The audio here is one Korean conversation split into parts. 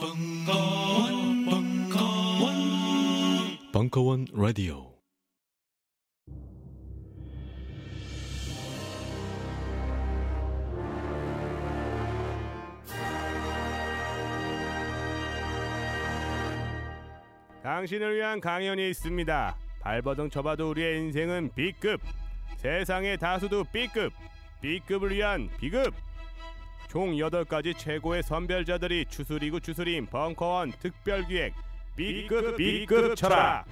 벙커원, 벙커원, 벙커원 라디오. 당신을 위한 강연이 있습니다. 발버둥 쳐봐도 우리의 인생은 B급. 세상의 다수도 B급. B급을 위한 B급. 총 8가지 최고의 선별자들이 추수리고 추수림 벙커원 특별기획 B급 B급 철학.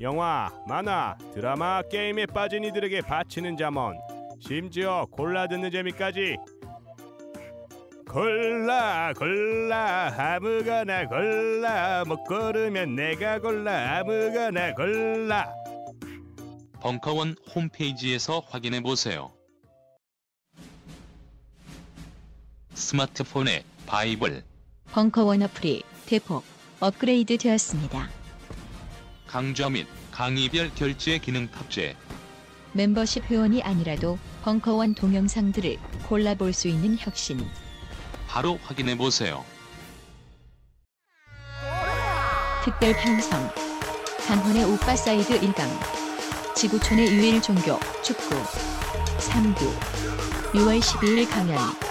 영화, 만화, 드라마, 게임에 빠진 이들에게 바치는 잠언. 심지어 골라 듣는 재미까지 골라 골라 아무거나 골라 못 고르면 내가 골라 아무거나 골라 벙커원 홈페이지에서 확인해 보세요. 스마트폰에 바이블, 벙커원 어플이 대폭 업그레이드 되었습니다. 강좌 및 강의별 결제 기능 탑재. 멤버십 회원이 아니라도 벙커원 동영상들을 골라볼 수 있는 혁신. 바로 확인해 보세요. 특별 편성. 강헌의 오빠 사이드 1강. 지구촌의 유일 종교 축구. 3부. 6월 12일 강연.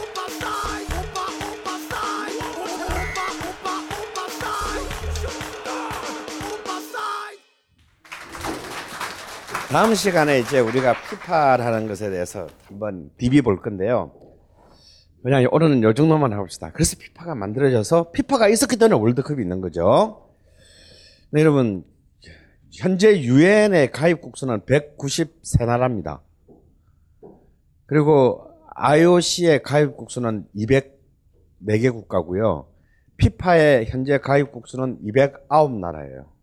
다음 시간에 이제 우리가 피파라는 것에 대해서 한번 비벼볼 건데요. 그냥 오늘은 요 정도만 해봅시다. 그래서 피파가 만들어져서 피파가 있었기 때문에 월드컵이 있는 거죠. 네, 여러분 현재 유엔의 가입 국 수는 193나라입니다. 그리고 IOC의 가입 국 수는 204개 국가고요. 피파의 현재 가입 국 수는 209나라예요.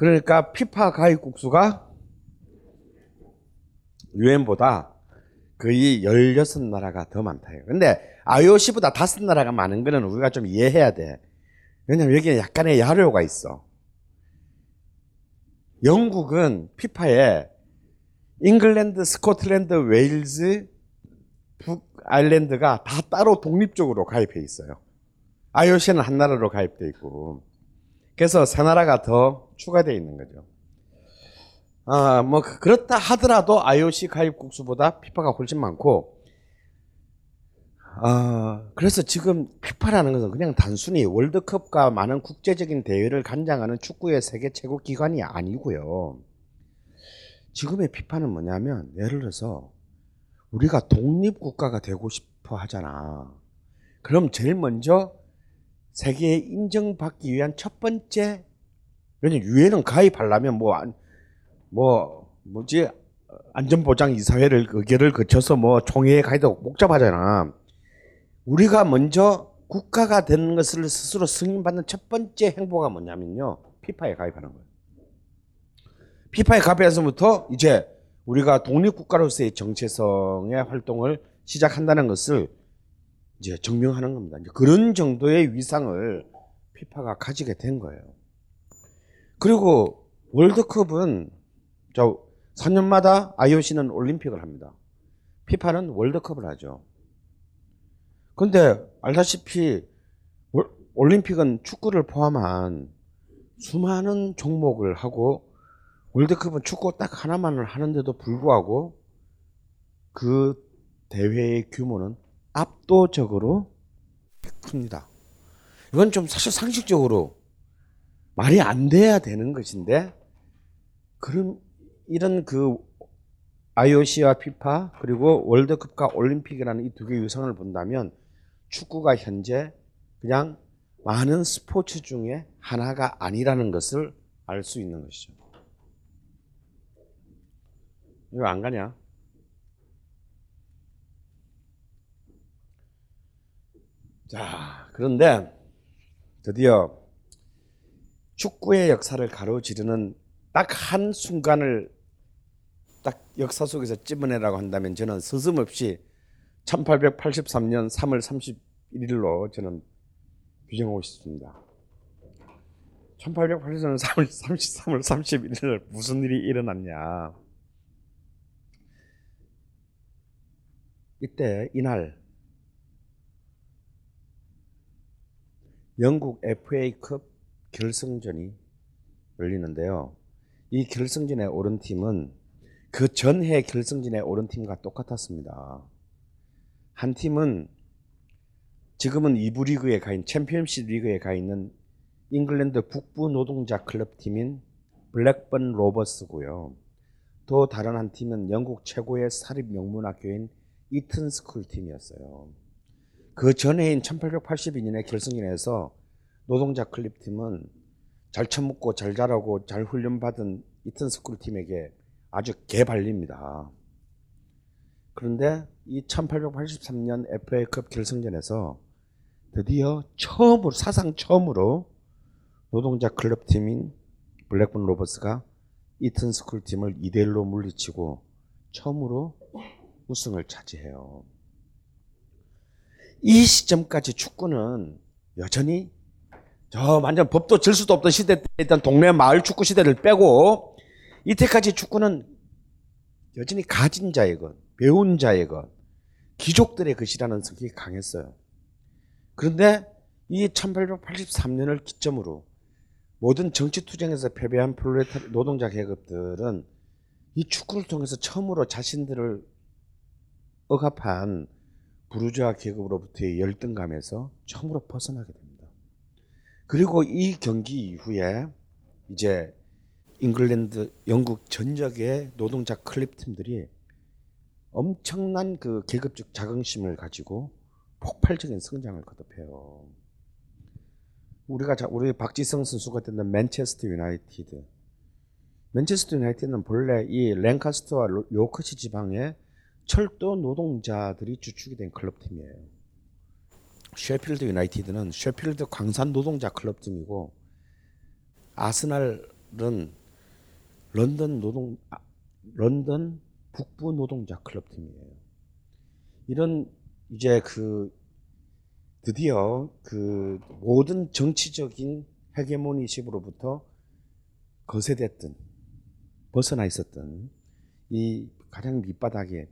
그러니까 피파 가입 국수가 유엔보다 거의 16나라가 더 많다요. 근데 IOC보다 5나라가 많은 거는 우리가 좀 이해해야 돼. 왜냐면 여기에 약간의 야료가 있어. 영국은 피파에 잉글랜드, 스코틀랜드, 웨일즈, 북아일랜드가 다 따로 독립적으로 가입해 있어요. IOC는 한 나라로 가입돼 있고. 그래서 세 나라가 더 추가되어 있는 거죠. 아, 뭐 그렇다 하더라도 IOC 가입 국 수보다 피파가 훨씬 많고 아, 그래서 지금 피파라는 것은 그냥 단순히 월드컵과 많은 국제적인 대회를 간장하는 축구의 세계 최고 기관이 아니고요. 지금의 피파는 뭐냐면 예를 들어서 우리가 독립 국가가 되고 싶어 하잖아. 그럼 제일 먼저 세계에 인정받기 위한 첫 번째 왜냐면 유엔은 가입하려면 뭐, 안- 뭐, 뭐지, 안전보장 이사회를, 의결을 거쳐서 뭐 총회에 가기도 복잡하잖아. 우리가 먼저 국가가 되는 것을 스스로 승인받는 첫 번째 행보가 뭐냐면요. 피파에 가입하는 거예요. 피파에 가입해서부터 이제 우리가 독립국가로서의 정체성의 활동을 시작한다는 것을 이제 증명하는 겁니다. 이제 그런 정도의 위상을 피파가 가지게 된 거예요. 그리고 월드컵은 저 4년마다 IOC는 올림픽을 합니다. 피파는 월드컵을 하죠. 근데 알다시피 월- 올림픽은 축구를 포함한 수많은 종목을 하고 월드컵은 축구 딱 하나만을 하는데도 불구하고 그 대회의 규모는 압도적으로 큽니다. 이건 좀 사실 상식적으로 말이 안 돼야 되는 것인데 그런 이런 그 IOC와 피파 그리고 월드컵과 올림픽이라는 이 두 개의 유상을 본다면 축구가 현재 그냥 많은 스포츠 중에 하나가 아니라는 것을 알 수 있는 것이죠. 이거 안 가냐? 자, 그런데 드디어 축구의 역사를 가로지르는 딱 한 순간을 딱 역사 속에서 찝어내라고 한다면 저는 서슴없이 1883년 3월 31일로 저는 규정하고 싶습니다. 1883년 3월 33월 31일 무슨 일이 일어났냐? 이때 이날 영국 FA컵 결승전이 열리는데요. 이 결승전에 오른 팀은 그 전해 결승전에 오른 팀과 똑같았습니다. 한 팀은 지금은 2부 리그에 가 있는 챔피언십 리그에 가 있는 잉글랜드 북부 노동자 클럽 팀인 블랙번 로버스고요. 또 다른 한 팀은 영국 최고의 사립 명문학교인 이튼 스쿨 팀이었어요. 그 전해인 1882년에 결승전에서 노동자 클럽 팀은 잘 처먹고 잘 자라고 잘 훈련받은 이튼 스쿨 팀에게 아주 개발립니다. 그런데 이 1883년 FA컵 결승전에서 드디어 처음으로 사상 처음으로 노동자 클럽 팀인 블랙번 로버스가 이튼 스쿨 팀을 2대 1로 물리치고 처음으로 우승을 차지해요. 이 시점까지 축구는 여전히 저 완전 법도 질서도 없던 시대 때 있던 동네 마을 축구 시대를 빼고 이때까지 축구는 여전히 가진 자의 것, 배운 자의 것, 귀족들의 것이라는 성격이 강했어요. 그런데 이 1883년을 기점으로 모든 정치 투쟁에서 패배한 프롤레타 노동자 계급들은 이 축구를 통해서 처음으로 자신들을 억압한 부르주아 계급으로부터의 열등감에서 처음으로 벗어나게 됩니다. 그리고 이 경기 이후에 이제 잉글랜드, 영국 전역의 노동자 클립 팀들이 엄청난 그 계급적 자긍심을 가지고 폭발적인 성장을 거듭해요. 우리가 자, 우리 박지성 선수가 됐던 맨체스터 유나이티드. 맨체스터 유나이티드는 본래 이 랭카스터와 요커시 지방의 철도 노동자들이 주축이 된 클럽팀이에요. 셰필드 유나이티드는 셰필드 광산 노동자 클럽팀이고 아스날은 런던 노동 아, 런던 북부 노동자 클럽팀이에요. 이런 이제 그 드디어 그 모든 정치적인 헤게모니십으로부터 거세됐던 벗어나 있었던 이 가장 밑바닥에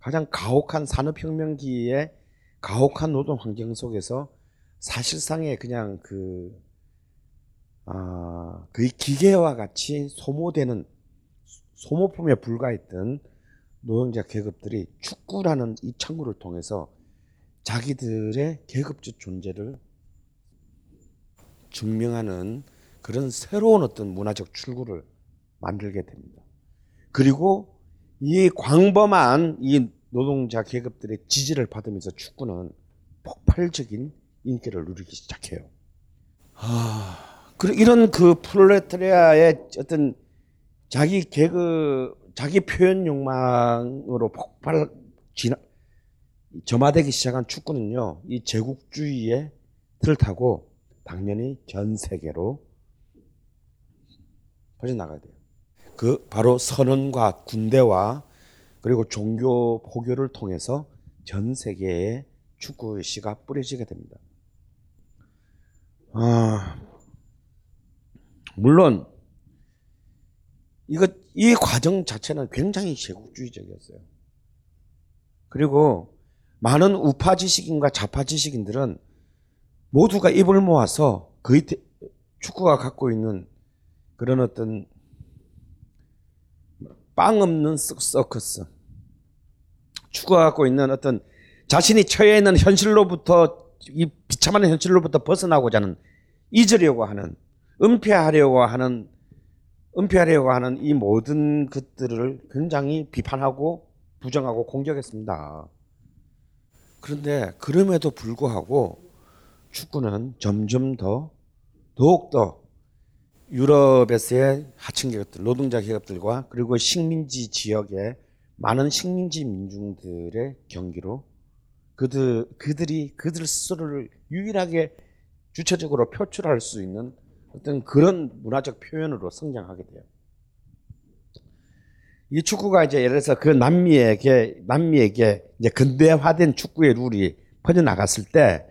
가장 가혹한 산업혁명기의 가혹한 노동 환경 속에서 사실상의 그냥 그, 아, 거의 기계와 같이 소모되는 소모품에 불과했던 노동자 계급들이 축구라는 이 창구를 통해서 자기들의 계급적 존재를 증명하는 그런 새로운 어떤 문화적 출구를 만들게 됩니다. 그리고 이 광범한 이 노동자 계급들의 지지를 받으면서 축구는 폭발적인 인기를 누리기 시작해요. 아, 그리고 이런 그 프롤레타리아의 어떤 자기 계급, 자기 표현 욕망으로 폭발 진화, 점화되기 시작한 축구는요, 이 제국주의의 틀 타고 당연히 전 세계로 퍼져나가야 돼요. 그 바로 선언과 군대와 그리고 종교 포교를 통해서 전 세계에 축구의 씨가 뿌려지게 됩니다. 아, 물론 이거 이 과정 자체는 굉장히 제국주의적이었어요. 그리고 많은 우파 지식인과 좌파 지식인들은 모두가 입을 모아서 거의 축구가 갖고 있는 그런 어떤 빵 없는 서커스. 축구가 갖고 있는 어떤 자신이 처해 있는 현실로부터 이 비참한 현실로부터 벗어나고자 하는 잊으려고 하는 은폐하려고 하는 은폐하려고 하는 이 모든 것들을 굉장히 비판하고 부정하고 공격했습니다. 그런데 그럼에도 불구하고 축구는 점점 더 더욱더 유럽에서의 하층 계급들, 노동자 계급들과 그리고 식민지 지역의 많은 식민지 민중들의 경기로 그들 그들이 그들 스스로를 유일하게 주체적으로 표출할 수 있는 어떤 그런 문화적 표현으로 성장하게 돼요. 이 축구가 이제 예를 들어서 그 남미에게 남미에게 이제 근대화된 축구의 룰이 퍼져 나갔을 때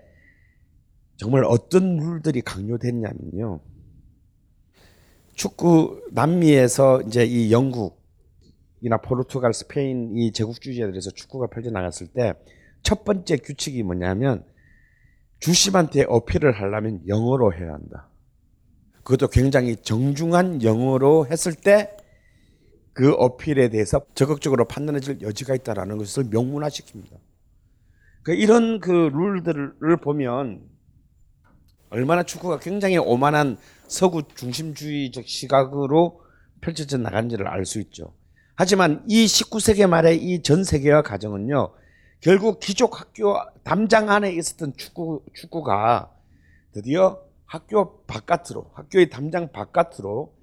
정말 어떤 룰들이 강요됐냐면요. 축구 남미에서 이제 이 영국이나 포르투갈, 스페인 이 제국주의자들에서 축구가 펼쳐 나갔을 때 첫 번째 규칙이 뭐냐면 주심한테 어필을 하려면 영어로 해야 한다. 그것도 굉장히 정중한 영어로 했을 때 그 어필에 대해서 적극적으로 판단해줄 여지가 있다라는 것을 명문화시킵니다. 그 이런 그 룰들을 보면 얼마나 축구가 굉장히 오만한 서구 중심주의적 시각으로 펼쳐져 나간지를 알 수 있죠. 하지만 이 19세기 말의 이 전 세계화 과정은요, 결국 기족 학교 담장 안에 있었던 축구, 축구가 드디어 학교 바깥으로, 학교의 담장 바깥으로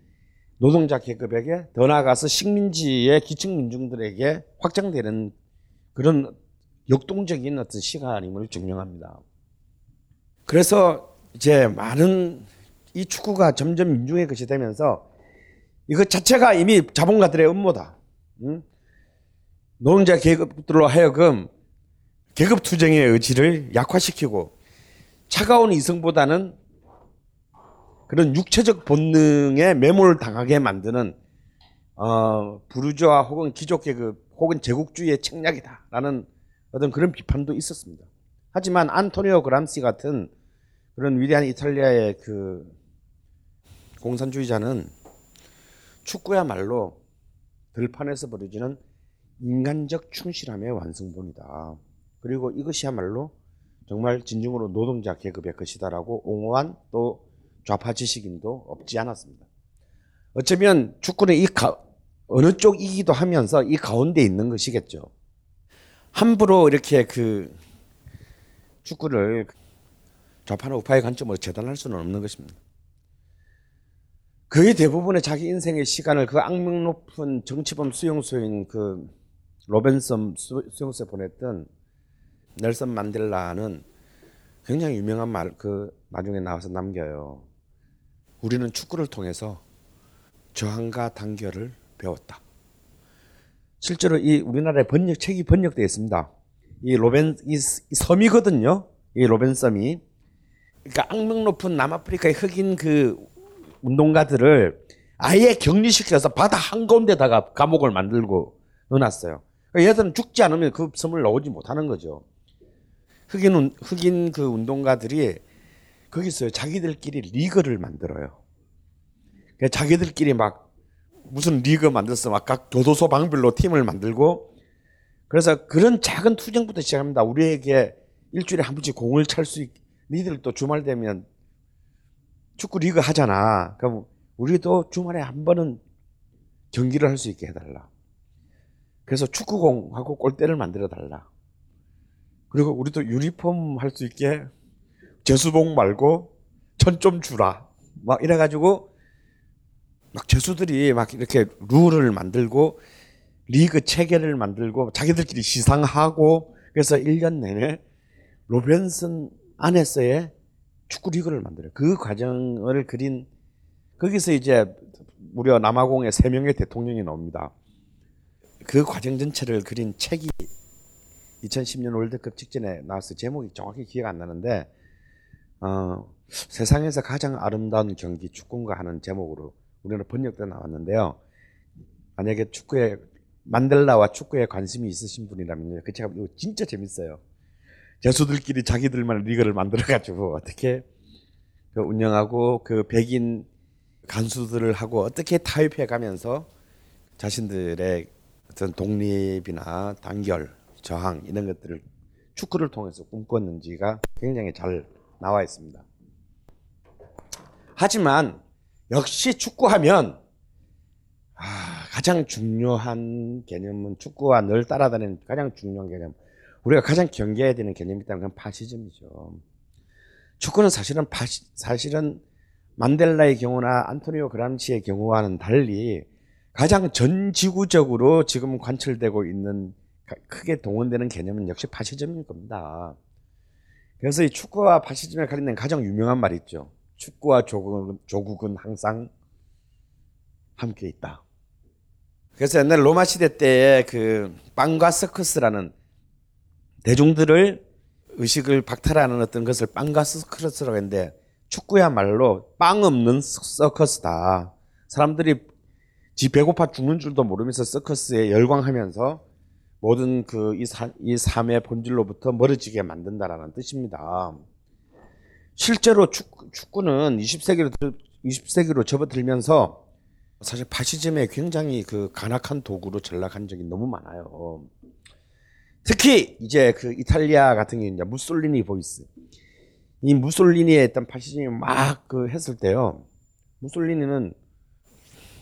노동자 계급에게 더 나아가서 식민지의 기층 민중들에게 확장되는 그런 역동적인 어떤 시간임을 증명합니다. 그래서 이제 많은 이 축구가 점점 민중의 것이 되면서 이것 자체가 이미 자본가들의 음모다. 응? 노동자 계급들로 하여금 계급 투쟁의 의지를 약화시키고 차가운 이성보다는 그런 육체적 본능에 매몰 당하게 만드는 어, 부르주아 혹은 귀족 계급 혹은 제국주의의 책략이다라는 어떤 그런 비판도 있었습니다. 하지만 안토니오 그람시 같은 그런 위대한 이탈리아의 그 공산주의자는 축구야말로 들판에서 벌어지는 인간적 충실함의 완성본이다. 그리고 이것이야말로 정말 진정으로 노동자 계급의 것이다라고 옹호한 또 좌파 지식인도 없지 않았습니다. 어쩌면 축구는 이 가, 어느 쪽이기도 하면서 이 가운데 있는 것이겠죠. 함부로 이렇게 그 축구를 좌파나 우파의 관점으로 재단할 수는 없는 것입니다. 거의 대부분의 자기 인생의 시간을 그 악명 높은 정치범 수용소인 그 로벤섬 수용소에 보냈던 넬슨 만델라는 굉장히 유명한 말 그 나중에 나와서 남겨요. 우리는 축구를 통해서 저항과 단결을 배웠다. 실제로 이 우리나라에 번역 책이 번역되어 있습니다. 이 로벤 이 섬이거든요. 이 로벤섬이 그러니까 악명 높은 남아프리카의 흑인 그 운동가들을 아예 격리시켜서 바다 한가운데다가 감옥을 만들고 넣어놨어요. 그러니까 얘들은 죽지 않으면 그 섬을 나오지 못하는 거죠. 흑인, 흑인 그 운동가들이 거기서 자기들끼리 리그를 만들어요. 자기들끼리 막 무슨 리그 만들어서 막 각 교도소 방별로 팀을 만들고 그래서 그런 작은 투쟁부터 시작합니다. 우리에게 일주일에 한 번씩 공을 찰 수 있, 니들 또 주말 되면 축구 리그 하잖아. 그럼 우리도 주말에 한 번은 경기를 할 수 있게 해달라. 그래서 축구공하고 골대를 만들어 달라. 그리고 우리도 유니폼 할 수 있게 재수복 말고 천 좀 주라. 막 이래가지고 막 재수들이 막 이렇게 룰을 만들고 리그 체계를 만들고 자기들끼리 시상하고 그래서 1년 내내 로벤슨 안에서의 축구 리그를 만들어요. 그 과정을 그린 거기서 이제 무려 남아공의 세 명의 대통령이 나옵니다. 그 과정 전체를 그린 책이 2010년 월드컵 직전에 나왔어. 제목이 정확히 기억 안 나는데 어, 세상에서 가장 아름다운 경기 축구인가 하는 제목으로 우리나라 번역돼 나왔는데요. 만약에 축구에 만델라와 축구에 관심이 있으신 분이라면 그 이거 진짜 재밌어요. 재수들끼리 자기들만 리그를 만들어가지고 어떻게 그 운영하고 그 백인 간수들을 하고 어떻게 타협해 가면서 자신들의 어떤 독립이나 단결, 저항 이런 것들을 축구를 통해서 꿈꿨는지가 굉장히 잘 나와 있습니다. 하지만 역시 축구하면 아, 가장 중요한 개념은 축구와 늘 따라다니는 가장 중요한 개념. 우리가 가장 경계해야 되는 개념이 있다면 그건 파시즘이죠. 축구는 사실은 파시, 사실은 만델라의 경우나 안토니오 그람시의 경우와는 달리 가장 전 지구적으로 지금 관철되고 있는 크게 동원되는 개념은 역시 파시즘일 겁니다. 그래서 이 축구와 파시즘에 관련된 가장 유명한 말이 있죠. 축구와 조국은, 조국은 항상 함께 있다. 그래서 옛날 로마 시대 때에 그 빵과 서커스라는 대중들을 의식을 박탈하는 어떤 것을 빵과 서커스라고 했는데 축구야말로 빵 없는 서커스다. 사람들이 지 배고파 죽는 줄도 모르면서 서커스에 열광하면서 모든 그이 이 삶의 본질로부터 멀어지게 만든다라는 뜻입니다. 실제로 축구, 축구는 20세기로 20세기로 접어들면서 사실 파시즘의 굉장히 그 간악한 도구로 전락한 적이 너무 많아요. 특히 이제 그 이탈리아 같은 경우 이제 무솔리니 boys. 이 무솔리니의 어떤 파시즘이 막 그 했을 때요. 무솔리니는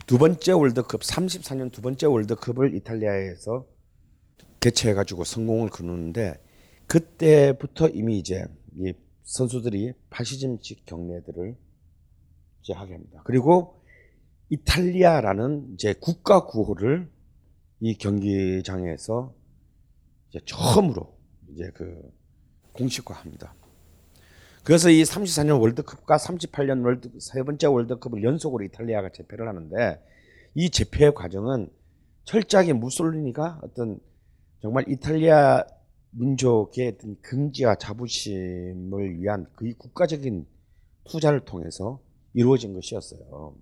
두 번째 월드컵 34년 두 번째 월드컵을 이탈리아에서 개최해 가지고 성공을 거두는데 그때부터 이미 이제 이 선수들이 파시즘식 경례들을 이제 하게 합니다. 그리고 이탈리아라는 이제 국가 구호를 이 경기장에서 이제 처음으로 이제 그 공식화합니다. 그래서 이 34년 월드컵과 38년 월드 세 번째 월드컵을 연속으로 이탈리아가 재패를 하는데 이 재패 과정은 철저하게 무솔리니가 어떤 정말 이탈리아 민족의 어떤 긍지와 자부심을 위한 그 국가적인 투자를 통해서 이루어진 것이었어요.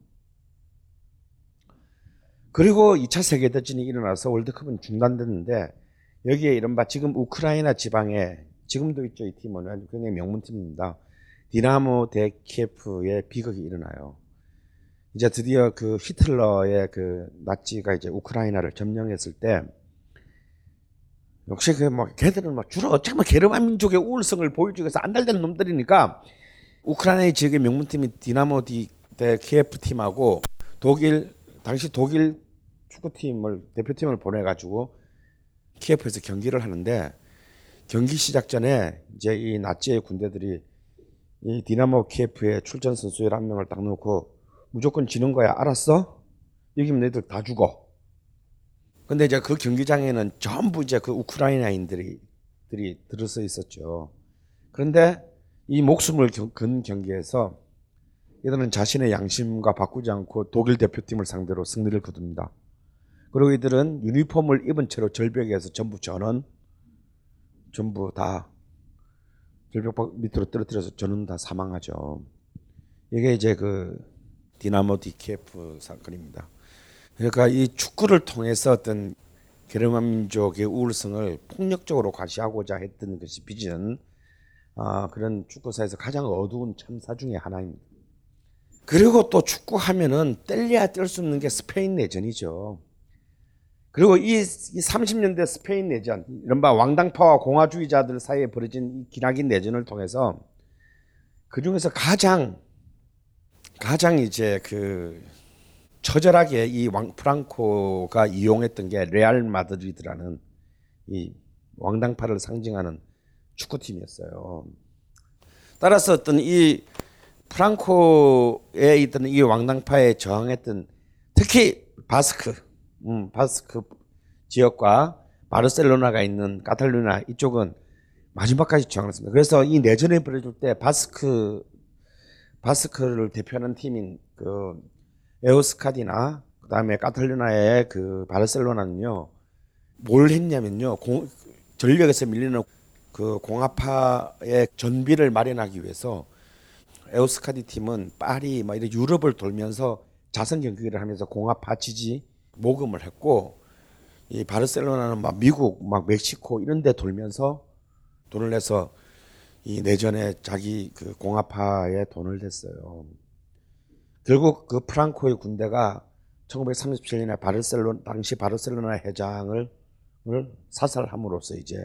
그리고 2차 세계대전이 일어나서 월드컵은 중단됐는데 여기에 이른바 지금 우크라이나 지방에 지금도 있죠 이 팀은 굉장히 명문팀입니다. 디나모 대 키예프의 비극이 일어나요. 이제 드디어 그 히틀러의 그 나치가 이제 우크라이나를 점령했을 때 역시 그뭐 걔들은 막 주로 어차피 뭐 게르만 민족의 우월성을 보여주기 위해서 안달된 놈들이니까 우크라이나 지역의 명문팀이 디나모 대 키예프 팀하고 독일 당시 독일 축구팀을 대표팀을 보내가지고 키예프에서 경기를 하는데 경기 시작 전에 이제 이 나치의 군대들이 이 디나모 키예프의 출전 선수 11명을 딱 놓고 무조건 지는 거야. 알았어? 이기면 너희들 다 죽어. 근데 이제 그 경기장에는 전부 이제 그 우크라이나인들이 들이 들어서 있었죠. 그런데 이 목숨을 건 경기에서 이들은 자신의 양심과 바꾸지 않고 독일 대표팀을 상대로 승리를 거둡니다. 그리고 이들은 유니폼을 입은 채로 절벽에서 전부 전원 전부 다 절벽 밑으로 떨어뜨려서 전원 다 사망하죠. 이게 이제 그 디나모 키예프 사건입니다. 그러니까 이 축구를 통해서 어떤 게르만 민족의 우월성을 폭력적으로 과시하고자 했던 것이 빚은 아, 그런 축구사에서 가장 어두운 참사 중의 하나입니다. 그리고 또 축구하면은 뗄래야 뗄 수 없는 게 스페인 내전이죠. 그리고 이, 이 30년대 스페인 내전, 이른바 왕당파와 공화주의자들 사이에 벌어진 이 기나긴 내전을 통해서 그 중에서 가장, 가장 이제 그 처절하게 이 왕, 프랑코가 이용했던 게 레알 마드리드라는 이 왕당파를 상징하는 축구팀이었어요. 따라서 어떤 이 프랑코에 있던 이 왕당파에 저항했던 특히 바스크, 음, 바스크 지역과 바르셀로나가 있는 카탈루나 이쪽은 마지막까지 저항했습니다. 그래서 이 내전에 벌어질 때 바스크 바스크를 대표하는 팀인 그 에오스카디나 그다음에 카탈루나의 그 바르셀로나는요 뭘 했냐면요 공, 전력에서 밀리는 그 공화파의 전비를 마련하기 위해서 에오스카디 팀은 파리 막 이런 유럽을 돌면서 자선 경기를 하면서 공화파 지지 모금을 했고 이 바르셀로나는 막 미국 막 멕시코 이런 데 돌면서 돈을 내서 이 내전에 자기 그 공화파에 돈을 댔어요. 결국 그 프랑코의 군대가 1937년에 바르셀로 당시 바르셀로나 회장을 사살함으로써 이제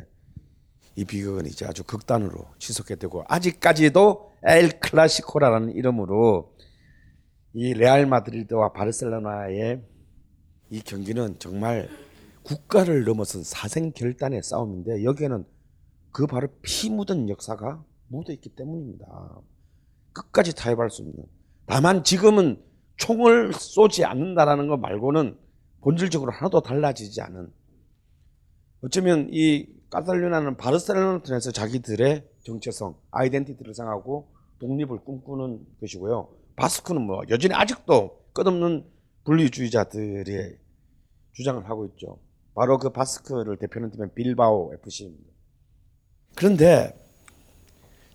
이 비극은 이제 아주 극단으로 지속해 되고 아직까지도 엘 클라시코라는 이름으로 이 레알 마드리드와 바르셀로나의 이 경기는 정말 국가를 넘어선 사생 결단의 싸움인데 여기에는 그 바로 피 묻은 역사가 묻어 있기 때문입니다. 끝까지 타협할 수 없는. 다만 지금은 총을 쏘지 않는다라는 것 말고는 본질적으로 하나도 달라지지 않은. 어쩌면 이 카탈루냐는 바르셀로나를 통해서 자기들의 정체성, 아이덴티티를 생각하고 독립을 꿈꾸는 것이고요. 바스크는 뭐 여전히 아직도 끝없는 분리주의자들의 주장을 하고 있죠. 바로 그 바스크를 대표하는 팀은 빌바오 FC입니다. 그런데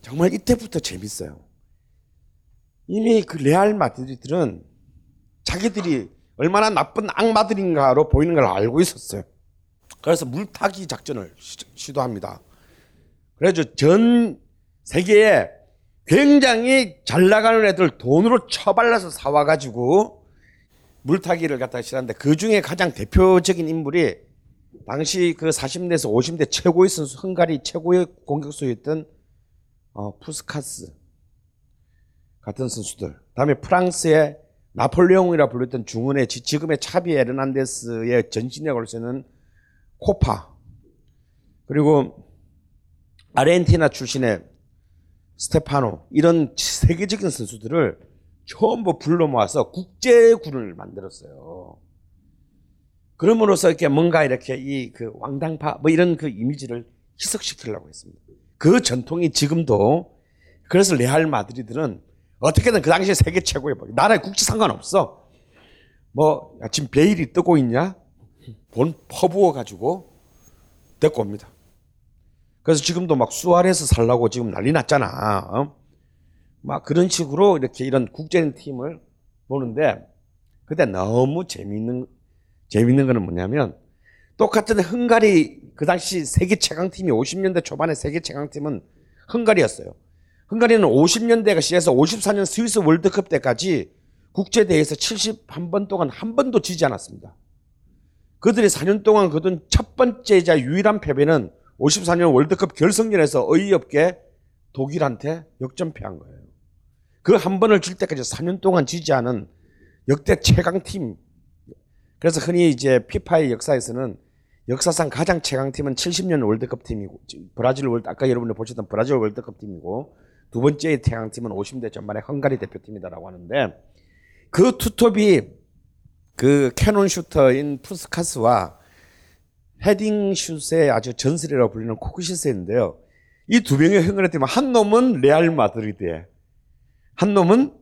정말 이때부터 재밌어요. 이미 그 레알 마드리들은 자기들이 얼마나 나쁜 악마들인가로 보이는 걸 알고 있었어요. 그래서 물타기 작전을 시도합니다. 그래서 전 세계에 굉장히 잘 나가는 애들 돈으로 처발라서 사와가지고 물타기를 갖다가 시작하는데 그 중에 가장 대표적인 인물이 당시 그 40대에서 50대 최고의 선수, 헝가리 최고의 공격수였던 어, 푸스카스 같은 선수들. 다음에 프랑스의 나폴레옹이라 불렸던 중원의 지- 지금의 차비 에르난데스의 전신에 걸수 있는 코파. 그리고 아르헨티나 출신의 스테파노 이런 세계적인 선수들을 전부 불러 모아서 국제군을 만들었어요. 그럼으로써 이렇게 뭔가 이렇게 이 그 왕당파 뭐 이런 그 이미지를 희석시키려고 했습니다. 그 전통이 지금도 그래서 레알 마드리드는 어떻게든 그 당시에 세계 최고의 뭐 나라의 국지 상관없어. 뭐 야, 지금 베일이 뜨고 있냐? 돈 퍼부어 가지고 데리고 옵니다. 그래서 지금도 막 수아레스 살라고 지금 난리 났잖아. 어? 막 그런 식으로 이렇게 이런 국제적인 팀을 보는데 그때 너무 재미있는 재미있는 거는 뭐냐면 똑같은 헝가리 그 당시 세계 최강 팀이 50년대 초반에 세계 최강 팀은 헝가리였어요. 헝가리는 50년대가 시작해서 54년 스위스 월드컵 때까지 국제 대회에서 71번 동안 한 번도 지지 않았습니다. 그들이 4년 동안 거둔 첫 번째이자 유일한 패배는 54년 월드컵 결승전에서 어이없게 독일한테 역전패한 거예요. 그 한 번을 줄 때까지 4년 동안 지지 않은 역대 최강팀. 그래서 흔히 이제 피파의 역사에서는 역사상 가장 최강팀은 70년 월드컵 팀이고 브라질 월드 아까 여러분이 보셨던 브라질 월드컵 팀이고 두 번째 최강팀은 50대 전반의 헝가리 대표팀이다라고 하는데 그 투톱이 그 cannon shooter인 푸스카스와 헤딩 슛의 아주 전설이라고 불리는 코크시스인데요. 이 두 명의 헝가리 팀은 한 놈은 레알 마드리드에 한 놈은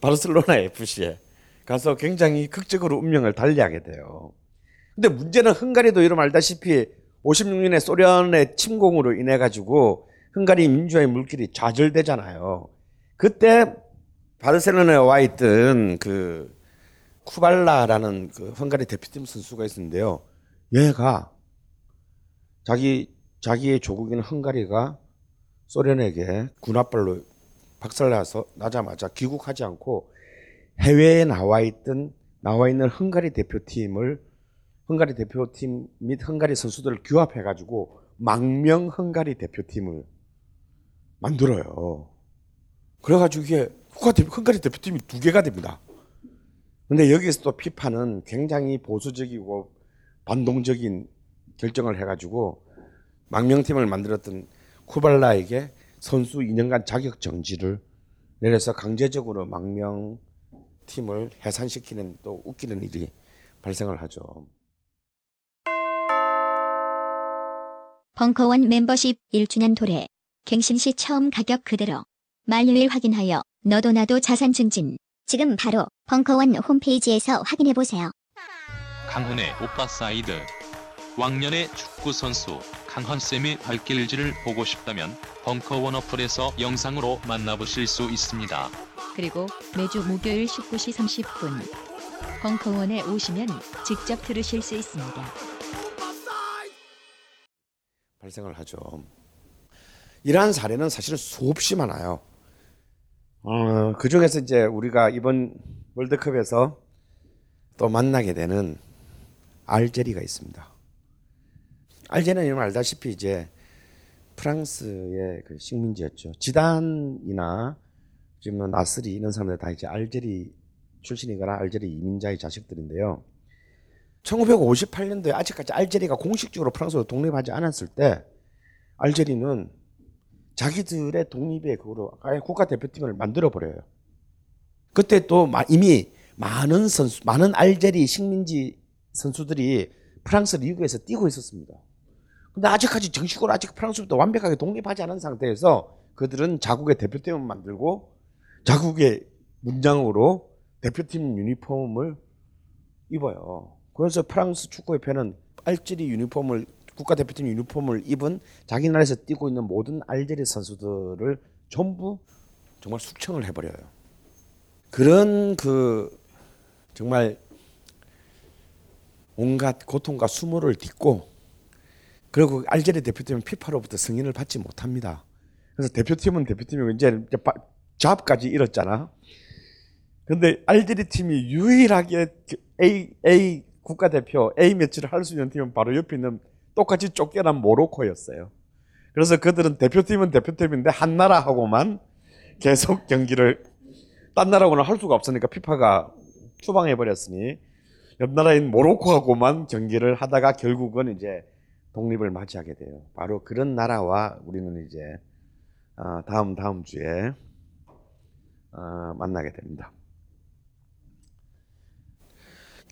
바르셀로나 FC에 가서 굉장히 극적으로 운명을 달리하게 돼요. 근데 문제는 헝가리도 여러분 알다시피 56년에 소련의 침공으로 인해 가지고 헝가리 민주화의 물길이 좌절되잖아요. 그때 바르셀로나에 와 있던 그 쿠발라라는 그 헝가리 대표팀 선수가 있었는데요. 얘가 자기 자기의 조국인 헝가리가 소련에게 군합발로 박살나서 나자마자 귀국하지 않고 해외에 나와 있던 나와 있는 헝가리 대표팀을 헝가리 대표팀 및 헝가리 선수들을 규합해 가지고 망명 헝가리 대표팀을 만들어요. 그래 가지고 이게 국가 대표, 헝가리 대표팀이 두 개가 됩니다. 근데 여기서 또 피파는 굉장히 보수적이고 반동적인 결정을 해 가지고 망명팀을 만들었던 쿠발라에게 선수 2년간 자격 정지를 내려서 강제적으로 망명 팀을 해산시키는 또 웃기는 일이 발생을 하죠. 벙커원 멤버십 1주년 도래. 갱신 시 처음 가격 그대로. 만료일 확인하여 너도 나도 자산 증진. 지금 바로 벙커원 홈페이지에서 확인해 보세요. 강헌의 오빠 사이드 왕년의 축구 선수 강헌쌤의 발길질을 보고 싶다면 벙커원 어플에서 영상으로 만나보실 수 있습니다. 그리고 매주 목요일 19시 30분 벙커원에 오시면 직접 들으실 수 있습니다. 발생을 하죠. 이러한 사례는 사실은 수없이 많아요. 어, 그 중에서 이제 우리가 이번 월드컵에서 또 만나게 되는 알제리가 있습니다. 알제리는 여러분 알다시피 이제 프랑스의 그 식민지였죠. 지단이나 지금 나스리 이런 사람들 다 이제 알제리 출신이거나 알제리 이민자의 자식들인데요. 1958년도에 아직까지 알제리가 공식적으로 프랑스로 독립하지 않았을 때 알제리는 자기들의 독립의 그거로 아예 국가 대표팀을 만들어 버려요. 그때 또 마- 이미 많은 선수, 많은 알제리 식민지 선수들이 프랑스 리그에서 뛰고 있었습니다. 근데 아직까지 정식으로 아직 프랑스부터 완벽하게 독립하지 않은 상태에서 그들은 자국의 대표팀을 만들고 자국의 문장으로 대표팀 유니폼을 입어요. 그래서 프랑스 축구협회는 알제리 유니폼을 국가대표팀 유니폼을 입은 자기 나라에서 뛰고 있는 모든 알제리 선수들을 전부 정말 숙청을 해버려요. 그런 그 정말 온갖 고통과 수모를 딛고 그리고 알제리 대표팀은 피파로부터 승인을 받지 못합니다. 그래서 대표팀은 대표팀이고 이제 잡까지 잃었잖아. 근데 알제리 팀이 유일하게 그 A A 국가대표 A 매치를 할 수 있는 팀은 바로 옆에 있는 똑같이 쫓겨난 모로코였어요. 그래서 그들은 대표팀은 대표팀인데 한 나라하고만 계속 경기를 딴 나라하고는 할 수가 없으니까 피파가 추방해 버렸으니 옆 나라인 모로코하고만 경기를 하다가 결국은 이제 독립을 맞이하게 돼요. 바로 그런 나라와 우리는 이제 어, 다음 다음 주에 어, 만나게 됩니다.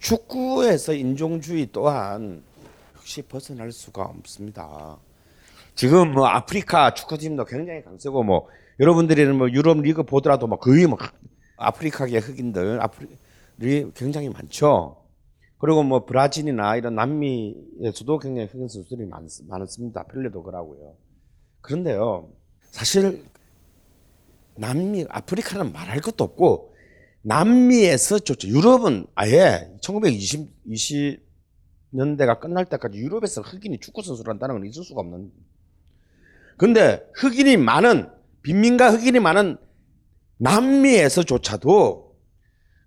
축구에서 인종주의 또한 역시 벗어날 수가 없습니다. 지금 뭐 아프리카 축구팀도 굉장히 강세고 뭐 여러분들이는 뭐 유럽 리그 보더라도 뭐 거의 뭐 아프리카계 흑인들 아프리 굉장히 많죠. 그리고 뭐 브라질이나 이런 남미에서도 굉장히 흑인 선수들이 많, 많습니다. 펠레도 그러고요. 그런데요, 사실 남미 아프리카는 말할 것도 없고 남미에서 좋죠. 유럽은 아예 1920 20년대가 끝날 때까지 유럽에서 흑인이 축구 선수를 한다는 건 있을 수가 없는. 근데 흑인이 많은 빈민가 흑인이 많은 남미에서조차도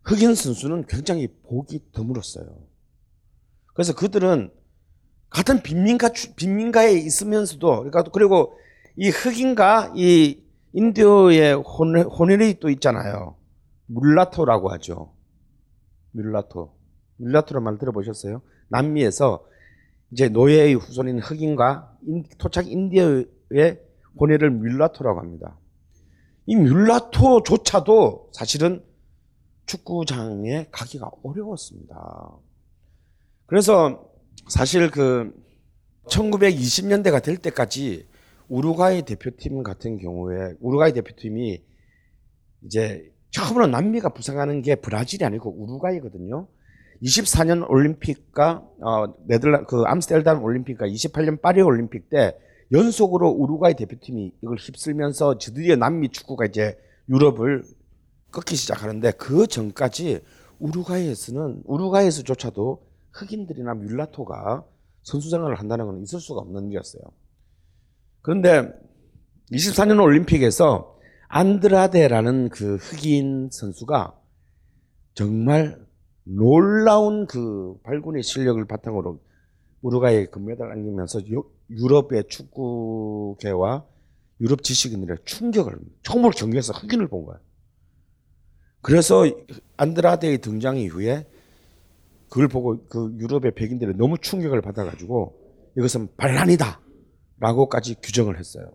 흑인 선수는 굉장히 보기 드물었어요. 그래서 그들은 같은 빈민가 추- 빈민가에 있으면서도 그러니까 그리고 이 흑인과 이 인디오의 혼, 혼혈이 또 있잖아요. 물라토라고 하죠. 물라토. 물라토란 말 들어보셨어요? 남미에서 이제 노예의 후손인 흑인과 인- 토착 인디오의 혼혈을 뮬라토라고 합니다. 이 뮬라토조차도 사실은 축구장에 가기가 어려웠습니다. 그래서 사실 그 1920년대가 될 때까지 우루과이 대표팀 같은 경우에 우루과이 대표팀이 이제 처음으로 남미가 부상하는 게 브라질이 아니고 우루과이거든요. 24년 올림픽과 어 네덜란 그 암스테르담 올림픽과 28년 파리 올림픽 때 연속으로 우루과이 대표팀이 이걸 휩쓸면서 드디어 남미 축구가 이제 유럽을 꺾기 시작하는데 그 전까지 우루과이에서는 우루과이에서조차도 흑인들이나 뮬라토가 선수 생활을 한다는 건 있을 수가 없는 일이었어요. 그런데 24년 올림픽에서 안드라데라는 그 흑인 선수가 정말 놀라운 그 발군의 실력을 바탕으로 우루과이에 금메달을 안기면서 유- 유럽의 축구계와 유럽 지식인들의 충격을 처음으로 경기에서 흑인을 본 거야. 그래서 안드라데의 등장 이후에 그걸 보고 그 유럽의 백인들이 너무 충격을 받아가지고 이것은 반란이다 라고까지 규정을 했어요.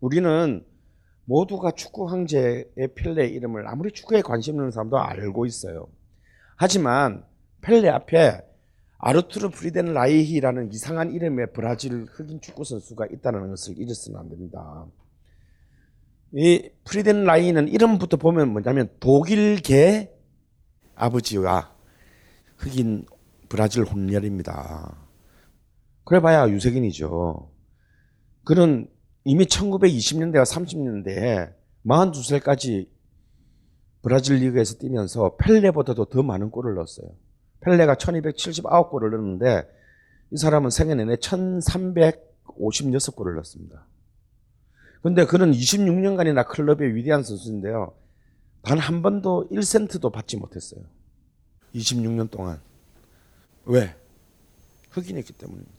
우리는 모두가 축구 황제의 펠레 이름을 아무리 축구에 관심 있는 사람도 알고 있어요. 하지만 펠레 앞에 아르투르 프리덴 라이히라는 이상한 이름의 브라질 흑인 축구 선수가 있다는 것을 잊어서는 안 됩니다. 이 프리덴 라이히는 이름부터 보면 뭐냐면 독일계 아버지와 흑인 브라질 혼혈입니다. 그래봐야 유색인이죠. 그는 이미 1920년대와 30년대에 42살까지 브라질 리그에서 뛰면서 펠레보다도 더 많은 골을 넣었어요. 펠레가 1279골을 넣었는데 이 사람은 생애 내내 1356골을 넣었습니다. 근데 그는 26년간이나 클럽의 위대한 선수인데요. 단 한 번도 1센트도 받지 못했어요. 26년 동안. 왜? 흑인이기 때문입니다.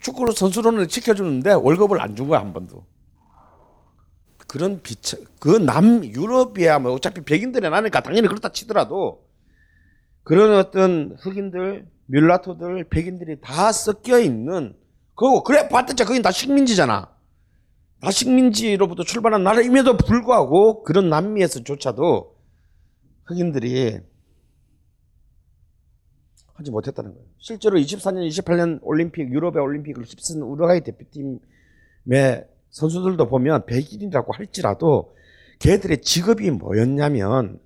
축구로 선수로는 지켜주는데 월급을 안 준 거야, 한 번도. 그런 비차, 그 남, 유럽이야, 뭐 어차피 백인들이 나니까 당연히 그렇다 치더라도 그런 어떤 흑인들, 뮬라토들, 백인들이 다 섞여 있는, 그거, 그래, 봤더니 거긴 다 식민지잖아. 다 식민지로부터 출발한 나라임에도 불구하고 그런 남미에서조차도 흑인들이 하지 못했다는 거예요. 실제로 24년, 28년 올림픽, 유럽의 올림픽을 휩쓴 우루과이 대표팀의 선수들도 보면 백인이라고 할지라도 걔들의 직업이 뭐였냐면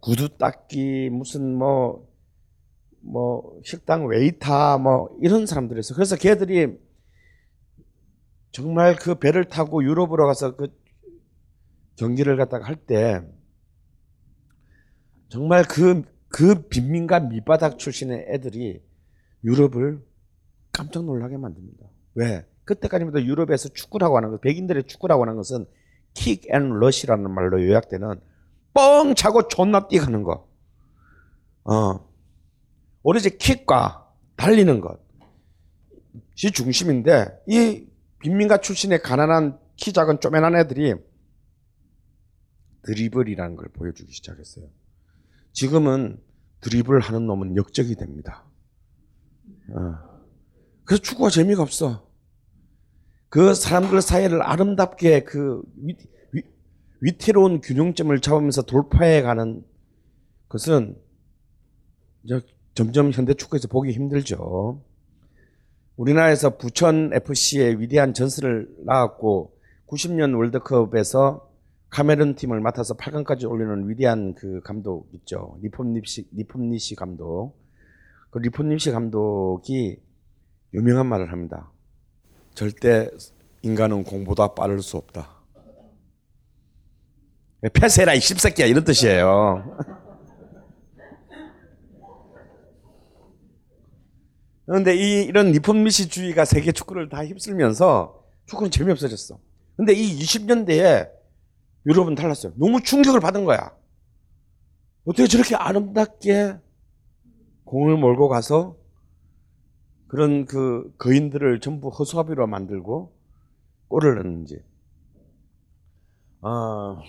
구두 닦기, 무슨 뭐, 뭐, 식당 웨이터, 뭐, 이런 사람들이었어. 그래서 걔들이 정말 그 배를 타고 유럽으로 가서 그 경기를 갖다가 할 때 정말 그, 그 빈민가 밑바닥 출신의 애들이 유럽을 깜짝 놀라게 만듭니다. 왜? 그때까지만 해도 유럽에서 축구라고 하는 것, 백인들의 축구라고 하는 것은 kick and rush라는 말로 요약되는 뻥 차고 존나 뛰가는 거. 어. 오로지 킥과 달리는 것. 이 중심인데 이 빈민가 출신의 가난한 키 작은 쪼매난 애들이 드리블이라는 걸 보여주기 시작했어요. 지금은 드리블 하는 놈은 역적이 됩니다. 어. 그래서 축구가 재미가 없어. 그 사람들 사이를 아름답게 그 위, 위, 위태로운 균형점을 잡으면서 돌파해 가는 것은 이제 점점 현대 축구에서 보기 힘들죠. 우리나라에서 부천 FC의 위대한 전설을 낳았고 90년 월드컵에서 카메룬 팀을 맡아서 8강까지 올리는 위대한 그 감독 있죠. 니폼니시 니폼니시 감독. 그 니폼니시 감독이 유명한 말을 합니다. 절대 인간은 공보다 빠를 수 없다. 패스해라 이 씹새끼야 이런 뜻이에요. 그런데 이, 이런 니폼니시주의가 세계 축구를 다 휩쓸면서 축구는 재미없어졌어. 근데 이 20년대에 유럽은 달랐어요. 너무 충격을 받은 거야. 어떻게 저렇게 아름답게 공을 몰고 가서 그런 그 거인들을 전부 허수아비로 만들고 골을 넣는지. 아,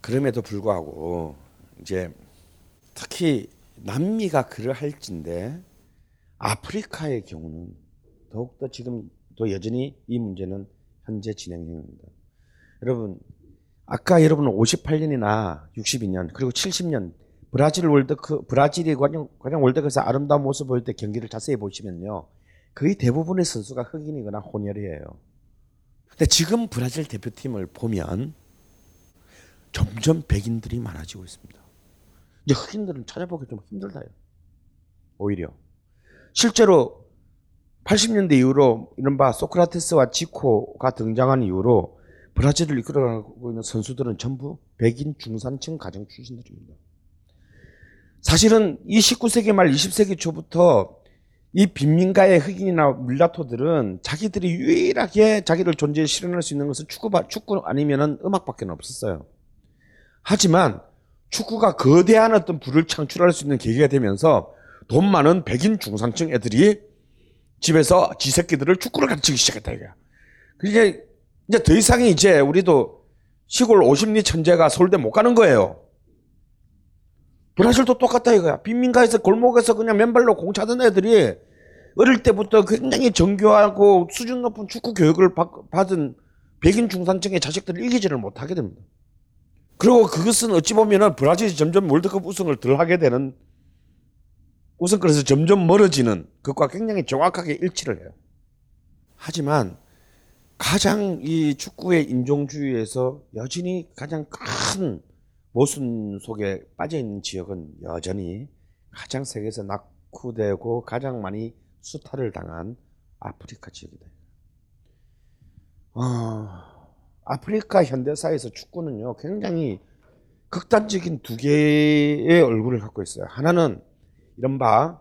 그럼에도 불구하고 이제 특히 남미가 그러할진데 아프리카의 경우는 더욱더 지금 또 여전히 이 문제는 현재 진행 중입니다. 여러분 아까 여러분은 58년이나 62년 그리고 70년 브라질 월드컵 브라질이 과연, 과연 월드컵에서 아름다운 모습 보일 때 경기를 자세히 보시면요 거의 대부분의 선수가 흑인이거나 혼혈이에요. 근데 지금 브라질 대표팀을 보면 점점 백인들이 많아지고 있습니다. 이제 흑인들은 찾아보기 좀 힘들다요. 오히려 실제로 80년대 이후로 이른바 소크라테스와 지코가 등장한 이후로 브라질을 이끌어가고 있는 선수들은 전부 백인 중산층 가정 출신들입니다. 사실은 이 19세기 말 20세기 초부터 이 빈민가의 흑인이나 물라토들은 자기들이 유일하게 자기를 존재에 실현할 수 있는 것은 축구, 축구 아니면 음악밖에 없었어요. 하지만 축구가 거대한 어떤 부를 창출할 수 있는 계기가 되면서 돈 많은 백인 중산층 애들이 집에서 지 새끼들을 축구를 가르치기 시작했다 이거야. 그게 이제 더 이상 이제 우리도 시골 50리 천재가 서울대 못 가는 거예요. 브라질도 똑같다 이거야. 빈민가에서 골목에서 그냥 맨발로 공 차던 애들이 어릴 때부터 굉장히 정교하고 수준 높은 축구 교육을 받은 백인 중산층의 자식들을 이기지를 못하게 됩니다. 그리고 그것은 어찌 보면은 브라질이 점점 월드컵 우승을 덜 하게 되는 우승권에서 점점 멀어지는 그것과 굉장히 정확하게 일치를 해요. 하지만 가장 이 축구의 인종주의에서 여전히 가장 큰 모순 속에 빠져 있는 지역은 여전히 가장 세계에서 낙후되고 가장 많이 수탈을 당한 아프리카 지역이다. 어, 아프리카 현대사에서 축구는요 굉장히 극단적인 두 개의 얼굴을 갖고 있어요. 하나는 이른바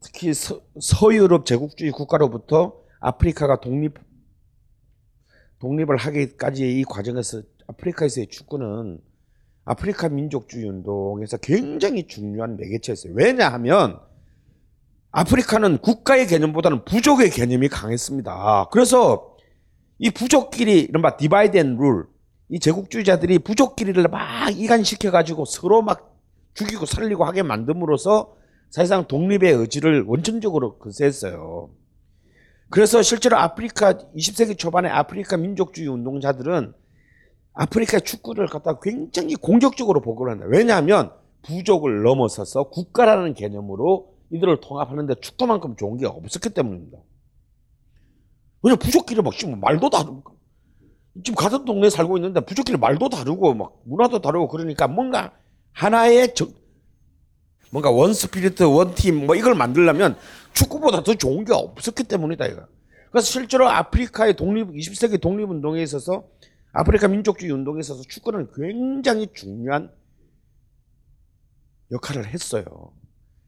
특히 서, 서유럽 제국주의 국가로부터 아프리카가 독립 독립을 하기까지의 이 과정에서 아프리카에서의 축구는 아프리카 민족주의 운동에서 굉장히 중요한 매개체였어요. 왜냐하면 아프리카는 국가의 개념보다는 부족의 개념이 강했습니다. 그래서 이 부족끼리 이른바 divide and rule, 이 제국주의자들이 부족끼리를 막 이간시켜 가지고 서로 막 죽이고 살리고 하게 만듦으로써 사실상 독립의 의지를 원천적으로 거세했어요. 그래서 실제로 아프리카 20세기 초반에 아프리카 민족주의 운동자들은 아프리카 축구를 갖다 굉장히 공격적으로 보급을 한다. 왜냐하면 부족을 넘어서서 국가라는 개념으로 이들을 통합하는데 축구만큼 좋은 게 없었기 때문입니다. 왜냐 부족끼리 막 지금 말도 다르고 지금 같은 동네에 살고 있는데 부족끼리 말도 다르고 막 문화도 다르고 그러니까 뭔가 하나의 저, 뭔가 one spirit, one team, 뭐 이걸 만들려면 축구보다 더 좋은 게 없었기 때문이다, 이거. 그래서 실제로 아프리카의 독립, 20세기 독립운동에 있어서 아프리카 민족주의 운동에 있어서 축구는 굉장히 중요한 역할을 했어요.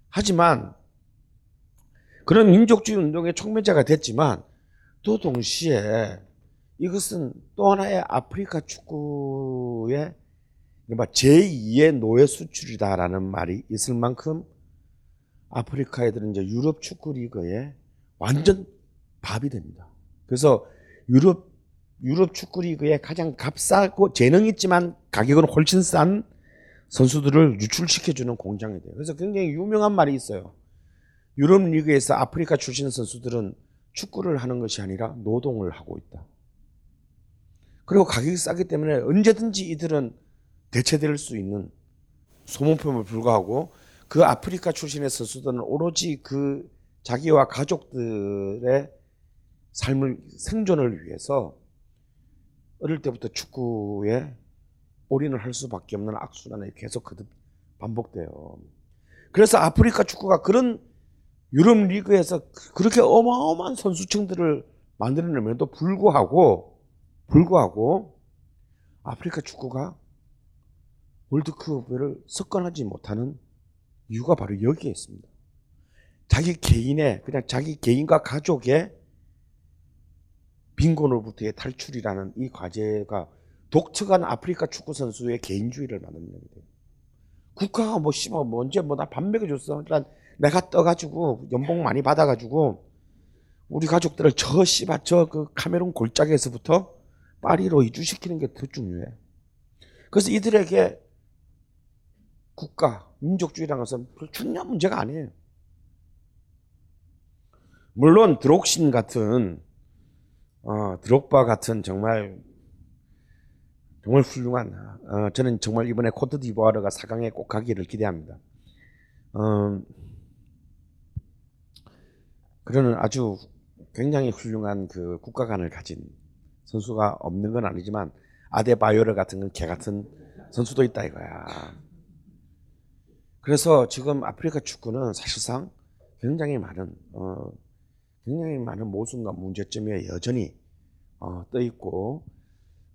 하지만 그런 민족주의 운동의 촉매자가 됐지만 또 동시에 이것은 또 하나의 아프리카 축구의 이른바 제2의 노예 수출이다라는 말이 있을 만큼 아프리카 애들은 이제 유럽 축구 리그에 완전 밥이 됩니다. 그래서 유럽 유럽 축구 리그에 가장 값싸고 재능 있지만 가격은 훨씬 싼 선수들을 유출시켜주는 공장이 돼요. 그래서 굉장히 유명한 말이 있어요. 유럽 리그에서 아프리카 출신 선수들은 축구를 하는 것이 아니라 노동을 하고 있다. 그리고 가격이 싸기 때문에 언제든지 이들은 대체될 수 있는 소모품을 불구하고 그 아프리카 출신의 선수들은 오로지 그 자기와 가족들의 삶을 생존을 위해서 어릴 때부터 축구에 올인을 할 수밖에 없는 악순환이 계속 거듭 반복돼요. 그래서 아프리카 축구가 그런 유럽 리그에서 그렇게 어마어마한 선수층들을 만들어내면도 불구하고 불구하고 아프리카 축구가 월드컵을 석권하지 못하는 이유가 바로 여기에 있습니다. 자기 개인의 그냥 자기 개인과 가족의 빈곤으로부터의 탈출이라는 이 과제가 독특한 아프리카 축구 선수의 개인주의를 만드는 겁니다. 국가가 뭐 씨발 뭐 언제 뭐나 밥 먹여줬어. 일단 내가 떠가지고 연봉 많이 받아가지고 우리 가족들을 저 씨발 저그 카메룬 골짜기에서부터 파리로 이주시키는 게 더 중요해. 그래서 이들에게 국가 민족주의라는 것은 별 중요한 문제가 아니에요. 물론 드록신 같은 어, 드록바 같은 정말 정말 훌륭한 어, 저는 정말 이번에 코트디부아르가 4강에 꼭 가기를 기대합니다. 어, 그러는 아주 굉장히 훌륭한 그 국가관을 가진 선수가 없는 건 아니지만 아데바요르 같은 개 같은 선수도 있다 이거야. 그래서 지금 아프리카 축구는 사실상 굉장히 많은 어, 굉장히 많은 모순과 문제점이 여전히 어, 떠 있고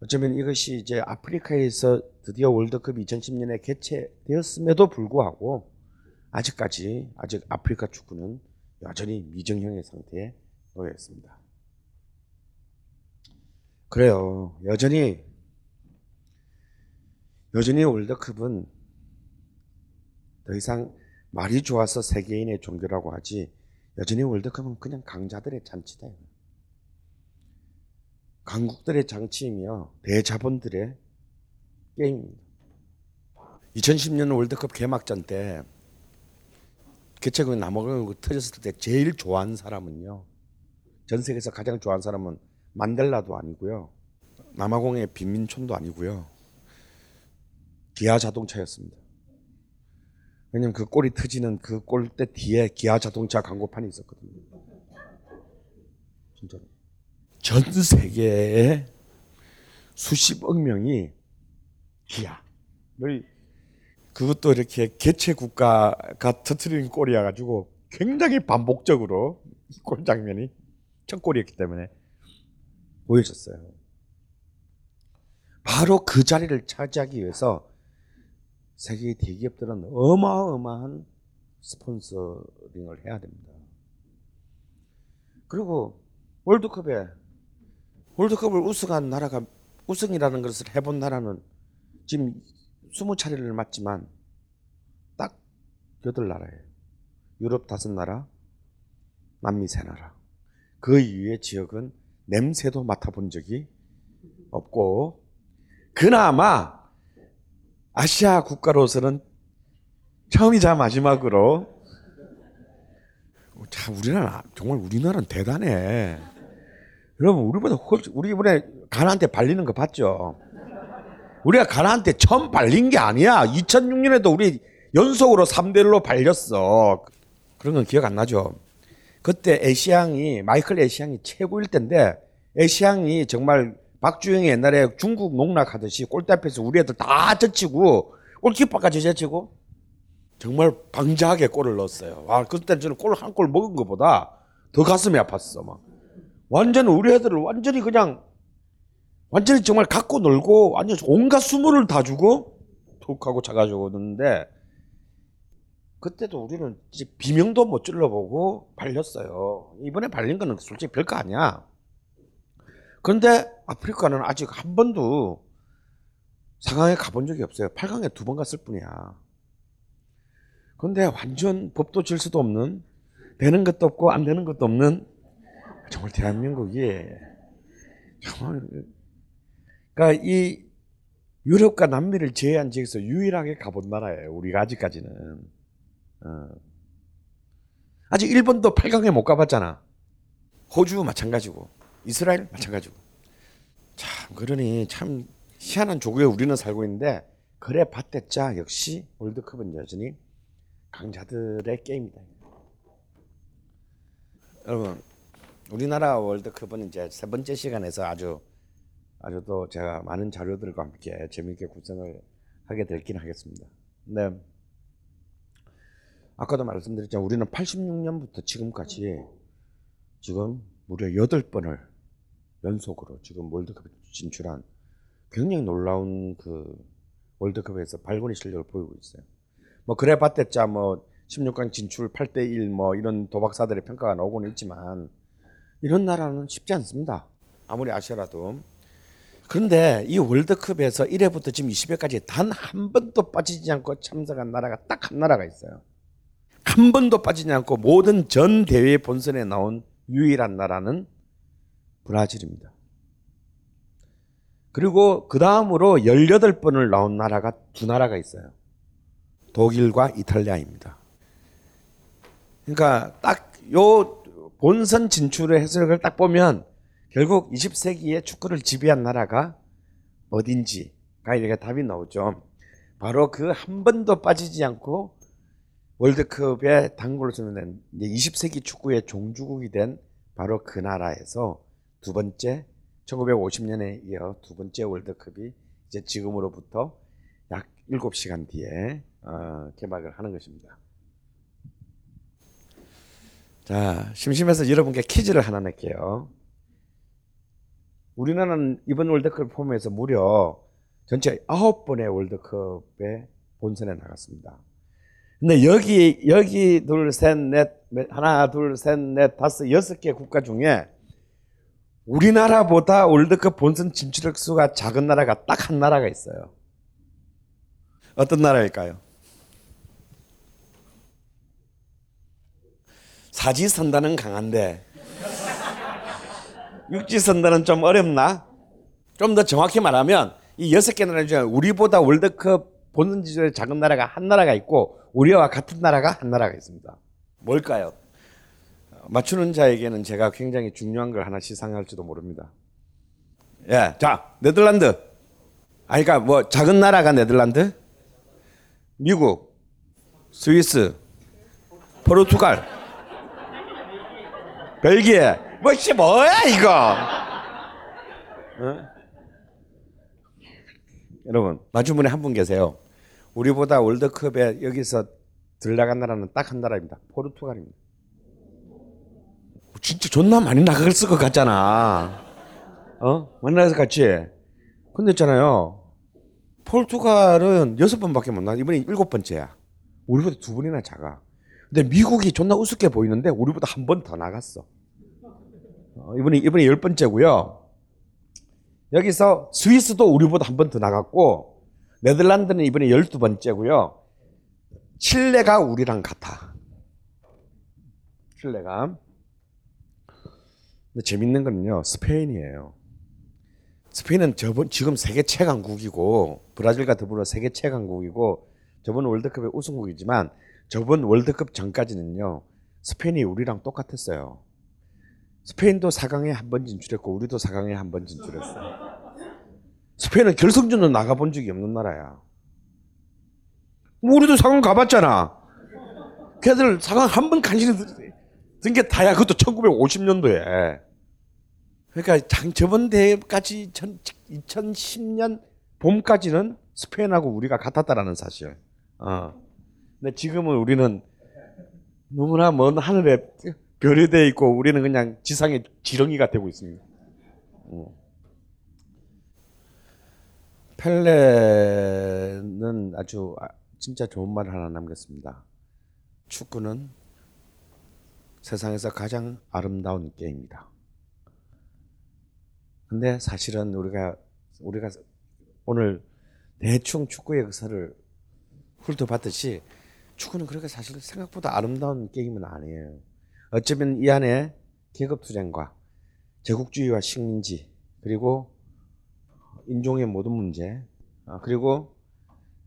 어쩌면 이것이 이제 아프리카에서 드디어 월드컵이 2010년에 개최되었음에도 불구하고 아직까지 아직 아프리카 축구는 여전히 미정형의 상태에 놓여 있습니다. 그래요. 여전히 여전히 월드컵은 더 이상 말이 좋아서 세계인의 종교라고 하지 여전히 월드컵은 그냥 강자들의 잔치다. 강국들의 장치이며 대자본들의 게임입니다. 2010년 월드컵 개막전 때 개최국이 남아가고 터졌을 때 제일 좋아하는 사람은요. 전 세계에서 가장 좋아하는 사람은 만델라도 아니고요. 남아공의 빈민촌도 아니고요. 기아 자동차였습니다. 왜냐면 그 골이 터지는 그 골대 뒤에 기아 자동차 광고판이 있었거든요. 진짜로. 전 세계에 수십억 명이 기아를 그것도 이렇게 개최 국가가 터트리는 골이어 가지고 굉장히 반복적으로 이골 장면이 첫 골이었기 때문에 보여졌어요. 바로 그 자리를 차지하기 위해서 세계 대기업들은 어마어마한 스폰서링을 해야 됩니다. 그리고 월드컵에 월드컵을 우승한 나라가 우승이라는 것을 해본 나라는 지금 20차례를 맞지만 딱 여덟 나라예요. 유럽 다섯 나라, 남미 세 나라. 그 이후의 지역은 냄새도 맡아본 적이 없고 그나마 아시아 국가로서는 처음이자 마지막으로 자 우리나라 정말 우리나라는 대단해. 여러분 우리보다 훨씬 우리 이번에 가나한테 발리는 거 봤죠? 우리가 가나한테 처음 발린 게 아니야. 2006년에도 우리 연속으로 3대1로 발렸어. 그런 건 기억 안 나죠? 그때 애시앙이 마이클 애시앙이 최고일 때인데 애시앙이 정말 박주영이 옛날에 중국 농락하듯이 골대 앞에서 우리 애들 다 젖히고 골키퍼까지 젖히고 정말 방자하게 골을 넣었어요. 와 그때 저는 골 한 골 먹은 것보다 더 가슴이 아팠어. 막 완전 우리 애들을 완전히 그냥 완전히 정말 갖고 놀고 완전 온갖 수모를 다 주고 툭 하고 차가지고 넣는데 그때도 우리는 이제 비명도 못 질러보고 발렸어요. 이번에 발린 거는 솔직히 별거 아니야. 그런데 아프리카는 아직 한 번도 4강에 가본 적이 없어요. 8강에 두 번 갔을 뿐이야. 그런데 완전 법도 질서도 없는 되는 것도 없고 안 되는 것도 없는 정말 대한민국이 정말 그러니까 이 유럽과 남미를 제외한 지역에서 유일하게 가본 나라예요. 우리가 아직까지는. 어. 아직 일본도 8강에 못 가봤잖아. 호주 마찬가지고 이스라엘 마찬가지고. 참 그러니 참 희한한 조국에 우리는 살고 있는데 그래 봤댔자 역시 월드컵은 여전히 강자들의 게임이다. 여러분 우리나라 월드컵은 이제 세 번째 시간에서 아주 아주 또 제가 많은 자료들과 함께 재미있게 구성을 하게 될긴 하겠습니다. 근데 아까도 말씀드렸지만 우리는 86년부터 지금까지 지금 무려 8번을 연속으로 지금 월드컵에 진출한 굉장히 놀라운 그 월드컵에서 발군의 실력을 보이고 있어요. 뭐 그래 봤댔자 뭐 16강 진출 8대 1 뭐 이런 도박사들의 평가가 나오고는 있지만 이런 나라는 쉽지 않습니다. 아무리 아시아라도. 그런데 이 월드컵에서 1회부터 지금 20회까지 단 한 번도 빠지지 않고 참석한 나라가 딱 한 나라가 있어요. 한 번도 빠지지 않고 모든 전 대회 본선에 나온 유일한 나라는 브라질입니다. 그리고 그 다음으로 18번을 나온 나라가 두 나라가 있어요. 독일과 이탈리아입니다. 그러니까 딱 요 본선 진출의 해석을 딱 보면 결국 20세기의 축구를 지배한 나라가 어딘지가 이렇게 답이 나오죠. 바로 그 한 번도 빠지지 않고 월드컵에 단골을 쓰는 20세기 축구의 종주국이 된 바로 그 나라에서 두 번째 1950년에 이어 두 번째 월드컵이 이제 지금으로부터 약 7시간 뒤에 어, 개막을 하는 것입니다. 자, 심심해서 여러분께 퀴즈를 하나 낼게요. 우리나라는 이번 월드컵을 포함해서 무려 전체 9번의 월드컵에 본선에 나갔습니다. 근데 여기 여기 둘, 셋, 넷, 하나, 둘, 셋, 넷, 다섯, 여섯 개 국가 중에 우리나라보다 월드컵 본선 진출력 수가 작은 나라가 딱 한 나라가 있어요. 어떤 나라일까요? 사지선다는 강한데 육지선다는 좀 어렵나? 좀 더 정확히 말하면 이 여섯 개 나라 중에 우리보다 월드컵 본선 진출의 작은 나라가 한 나라가 있고 우리와 같은 나라가 한 나라가 있습니다. 뭘까요? 맞추는 자에게는 제가 굉장히 중요한 걸 하나 시상할지도 모릅니다. 예, 자 네덜란드. 아, 그러니까 뭐 작은 나라가 네덜란드, 미국, 스위스, 포르투갈, 벨기에. 뭐씨 뭐야 이거? 어? 여러분 마주문에 한 분 계세요. 우리보다 월드컵에 여기서 들나간 나라는 딱 한 나라입니다. 포르투갈입니다. 진짜 존나 많이 나갔을 것 같잖아. 어? 것 같지? 근데 있잖아요. 포르투갈은 여섯 번밖에 못 나. 이번에 일곱 번째야. 우리보다 두 번이나 작아. 근데 미국이 존나 우습게 보이는데 우리보다 한 번 더 나갔어. 어, 이번에 이번에 열 번째고요. 여기서 스위스도 우리보다 한 번 더 나갔고 네덜란드는 이번에 열두 번째고요. 칠레가 우리랑 같아. 칠레가. 근데 재밌는 거는요, 스페인이에요. 스페인은 저번 지금 세계 최강국이고 브라질과 더불어 세계 최강국이고 저번 월드컵의 우승국이지만 저번 월드컵 전까지는요 스페인이 우리랑 똑같았어요. 스페인도 4강에 한 번 진출했고 우리도 4강에 한 번 진출했어요. 스페인은 결승전도 나가본 적이 없는 나라야. 뭐 우리도 4강 가봤잖아. 걔들 4강 한 번 간신히 든게 다야. 그것도 1950년도에. 그러니까 장 저번 대회까지 2010년 봄까지는 스페인하고 우리가 같았다라는 사실. 어. 근데 지금은 우리는 너무나 먼 하늘에 별이 돼 있고 우리는 그냥 지상의 지렁이가 되고 있습니다. 어. 펠레는 아주 아, 진짜 좋은 말을 하나 남겼습니다. 축구는 세상에서 가장 아름다운 게임이다. 근데 사실은 우리가 우리가 오늘 대충 축구의 역사를 훑어봤듯이 축구는 그렇게 사실 생각보다 아름다운 게임은 아니에요. 어쩌면 이 안에 계급 투쟁과 제국주의와 식민지 그리고 인종의 모든 문제 아, 그리고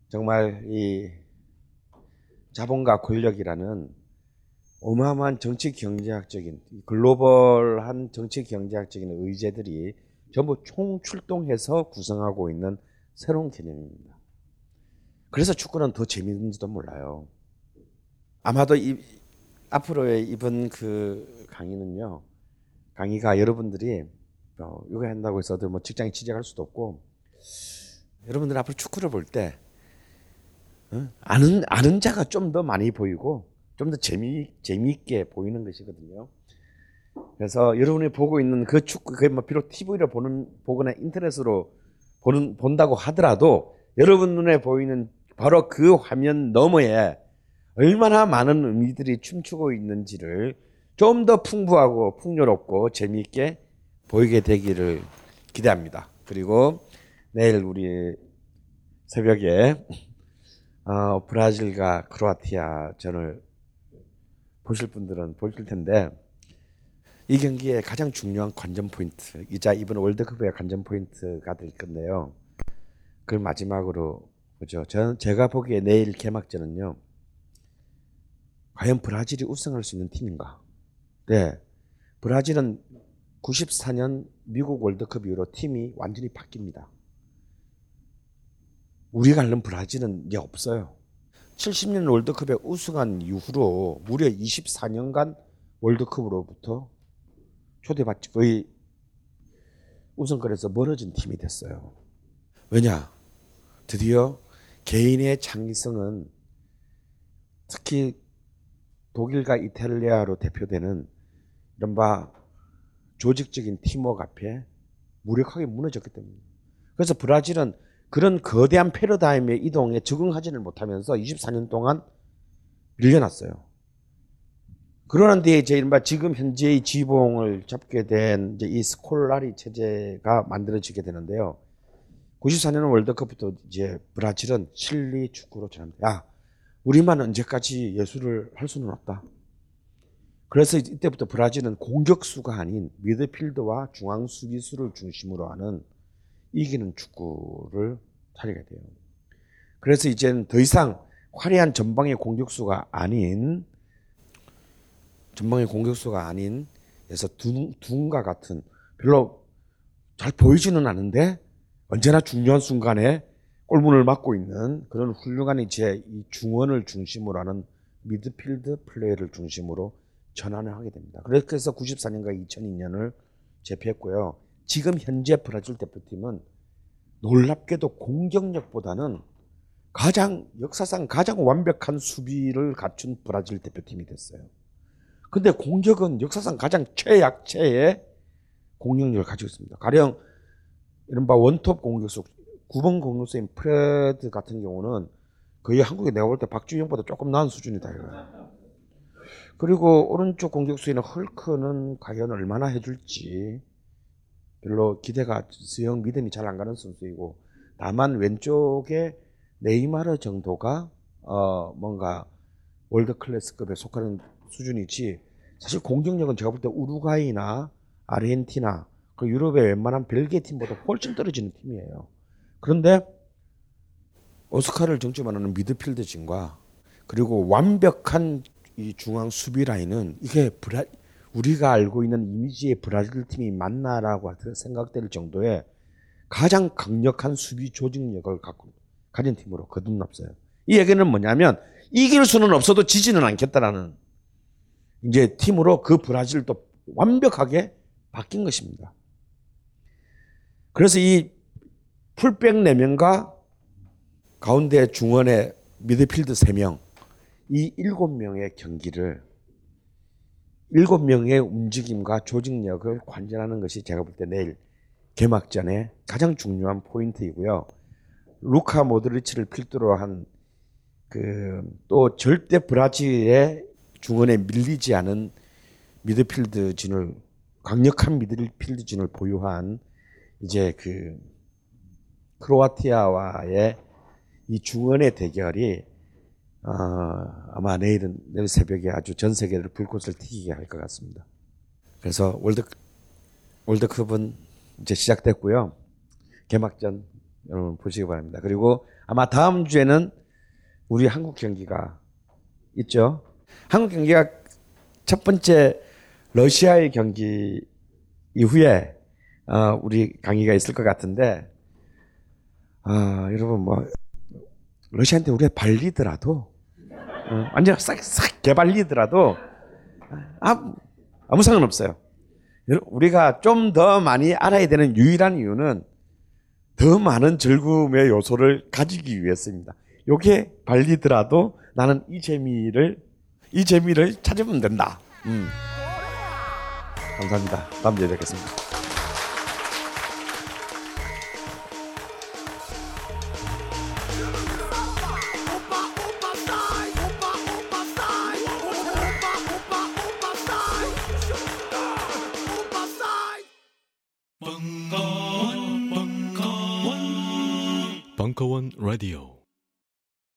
정말 이 자본과 권력이라는 어마어마한 정치 경제학적인 글로벌한 정치 경제학적인 의제들이 전부 총출동해서 구성하고 있는 새로운 개념입니다. 그래서 축구는 더 재미있는지도 몰라요. 아마도 이, 앞으로의 이번 그 강의는요, 강의가 여러분들이 어, 이거 한다고 해서 뭐 직장에 취직할 수도 없고, 여러분들 앞으로 축구를 볼 때, 어? 아는, 아는 자가 좀 더 많이 보이고, 좀 더 재미, 재미있게 보이는 것이거든요. 그래서 여러분이 보고 있는 그 축구, 그뭐 비록 TV로 보는, 보거나 인터넷으로 보는, 본다고 하더라도, 여러분 눈에 보이는 바로 그 화면 너머에 얼마나 많은 의미들이 춤추고 있는지를 좀 더 풍부하고 풍요롭고 재미있게 보이게 되기를 기대합니다. 그리고 내일 우리 새벽에 어, 브라질과 크로아티아전을 보실 분들은 보실 텐데 이 경기의 가장 중요한 관전 포인트 이자 이번 월드컵의 관전 포인트가 될 건데요. 그걸 마지막으로 보죠. 저는 제가 보기에 내일 개막전은요. 과연 브라질이 우승할 수 있는 팀인가? 네. 브라질은 94년 미국 월드컵 이후로 팀이 완전히 바뀝니다. 우리가 알는 브라질은 이제 없어요. 70년 월드컵에 우승한 이후로 무려 24년간 월드컵으로부터 초대받지 거의 우승권에서 멀어진 팀이 됐어요. 왜냐? 드디어 개인의 창의성은 특히 독일과 이탈리아로 대표되는 이른바 조직적인 팀워크 앞에 무력하게 무너졌기 때문입니다. 그래서 브라질은 그런 거대한 패러다임의 이동에 적응하지를 못하면서 24년 동안 밀려났어요. 그러는데 이제 이른바 지금 현재의 지봉을 잡게 된 이 스콜라리 체제가 만들어지게 되는데요. 94년 월드컵부터 이제 브라질은 실리 축구로 전합니다. 야, 우리만 언제까지 예술을 할 수는 없다. 그래서 이때부터 브라질은 공격수가 아닌 미드필더와 중앙 수비수를 중심으로 하는 이기는 축구를 차리게 돼요. 그래서 이제는 더 이상 화려한 전방의 공격수가 아닌 전방의 공격수가 아닌 그래서 둔과 같은 별로 잘 보이지는 않은데 언제나 중요한 순간에 골문을 막고 있는 그런 훌륭한 이제 이 중원을 중심으로 하는 미드필드 플레이를 중심으로 전환을 하게 됩니다. 그래서 94년과 2002년을 제패했고요. 지금 현재 브라질 대표팀은 놀랍게도 공격력보다는 가장 역사상 가장 완벽한 수비를 갖춘 브라질 대표팀이 됐어요. 근데 공격은 역사상 가장 최약체의 공격력을 가지고 있습니다. 가령 이른바 원톱 공격수 9번 공격수인 프레드 같은 경우는 거의 한국에 내가 볼 때 박주영보다 조금 나은 수준이다 이거. 그리고 오른쪽 공격수인 헐크는 과연 얼마나 해줄지 별로 기대가 수영 믿음이 잘 안 가는 선수이고 다만 왼쪽에 네이마르 정도가 어 뭔가 world class급에 속하는 수준이지 사실 공격력은 제가 볼 때 우루과이나 아르헨티나 그 유럽의 웬만한 벨기에 팀보다 훨씬 떨어지는 팀이에요. 그런데 오스카를 정점하는 미드필드 진과 그리고 완벽한 이 중앙 수비 라인은 이게 브라, 우리가 알고 있는 이미지의 브라질 팀이 맞나라고 생각될 정도의 가장 강력한 수비 조직력을 갖고 가진 팀으로 거듭났어요. 이 얘기는 뭐냐면 이길 수는 없어도 지지는 않겠다라는 이제 팀으로 그 브라질도 완벽하게 바뀐 것입니다. 그래서 이 풀백 4명과 가운데 중원에 미드필드 3명, 이 7명의 경기를 7명의 움직임과 조직력을 관전하는 것이 제가 볼 때 내일 개막전의 가장 중요한 포인트이고요. 루카 모드리치를 필두로 한 그 또 절대 브라질의 중원에 밀리지 않은 미드필드 진을 강력한 미드필드 진을 보유한 이제 그 크로아티아와의 이 중원의 대결이 어, 아마 내일은 내일 새벽에 아주 전 세계를 불꽃을 튀기게 할 것 같습니다. 그래서 월드 월드컵은 이제 시작됐고요. 개막전 여러분 보시기 바랍니다. 그리고 아마 다음 주에는 우리 한국 경기가 있죠. 한국 경기가 첫 번째 러시아의 경기 이후에 어, 우리 강의가 있을 것 같은데 아 여러분 뭐 러시아한테 우리가 발리더라도 어, 완전 싹싹 개발리더라도 아, 아무 상관없어요. 여러- 우리가 좀 더 많이 알아야 되는 유일한 이유는 더 많은 즐거움의 요소를 가지기 위해서입니다. 요게 발리더라도 나는 이 재미를 이 재미를 찾으면 된다. 음. 감사합니다. 다음 주에 뵙겠습니다.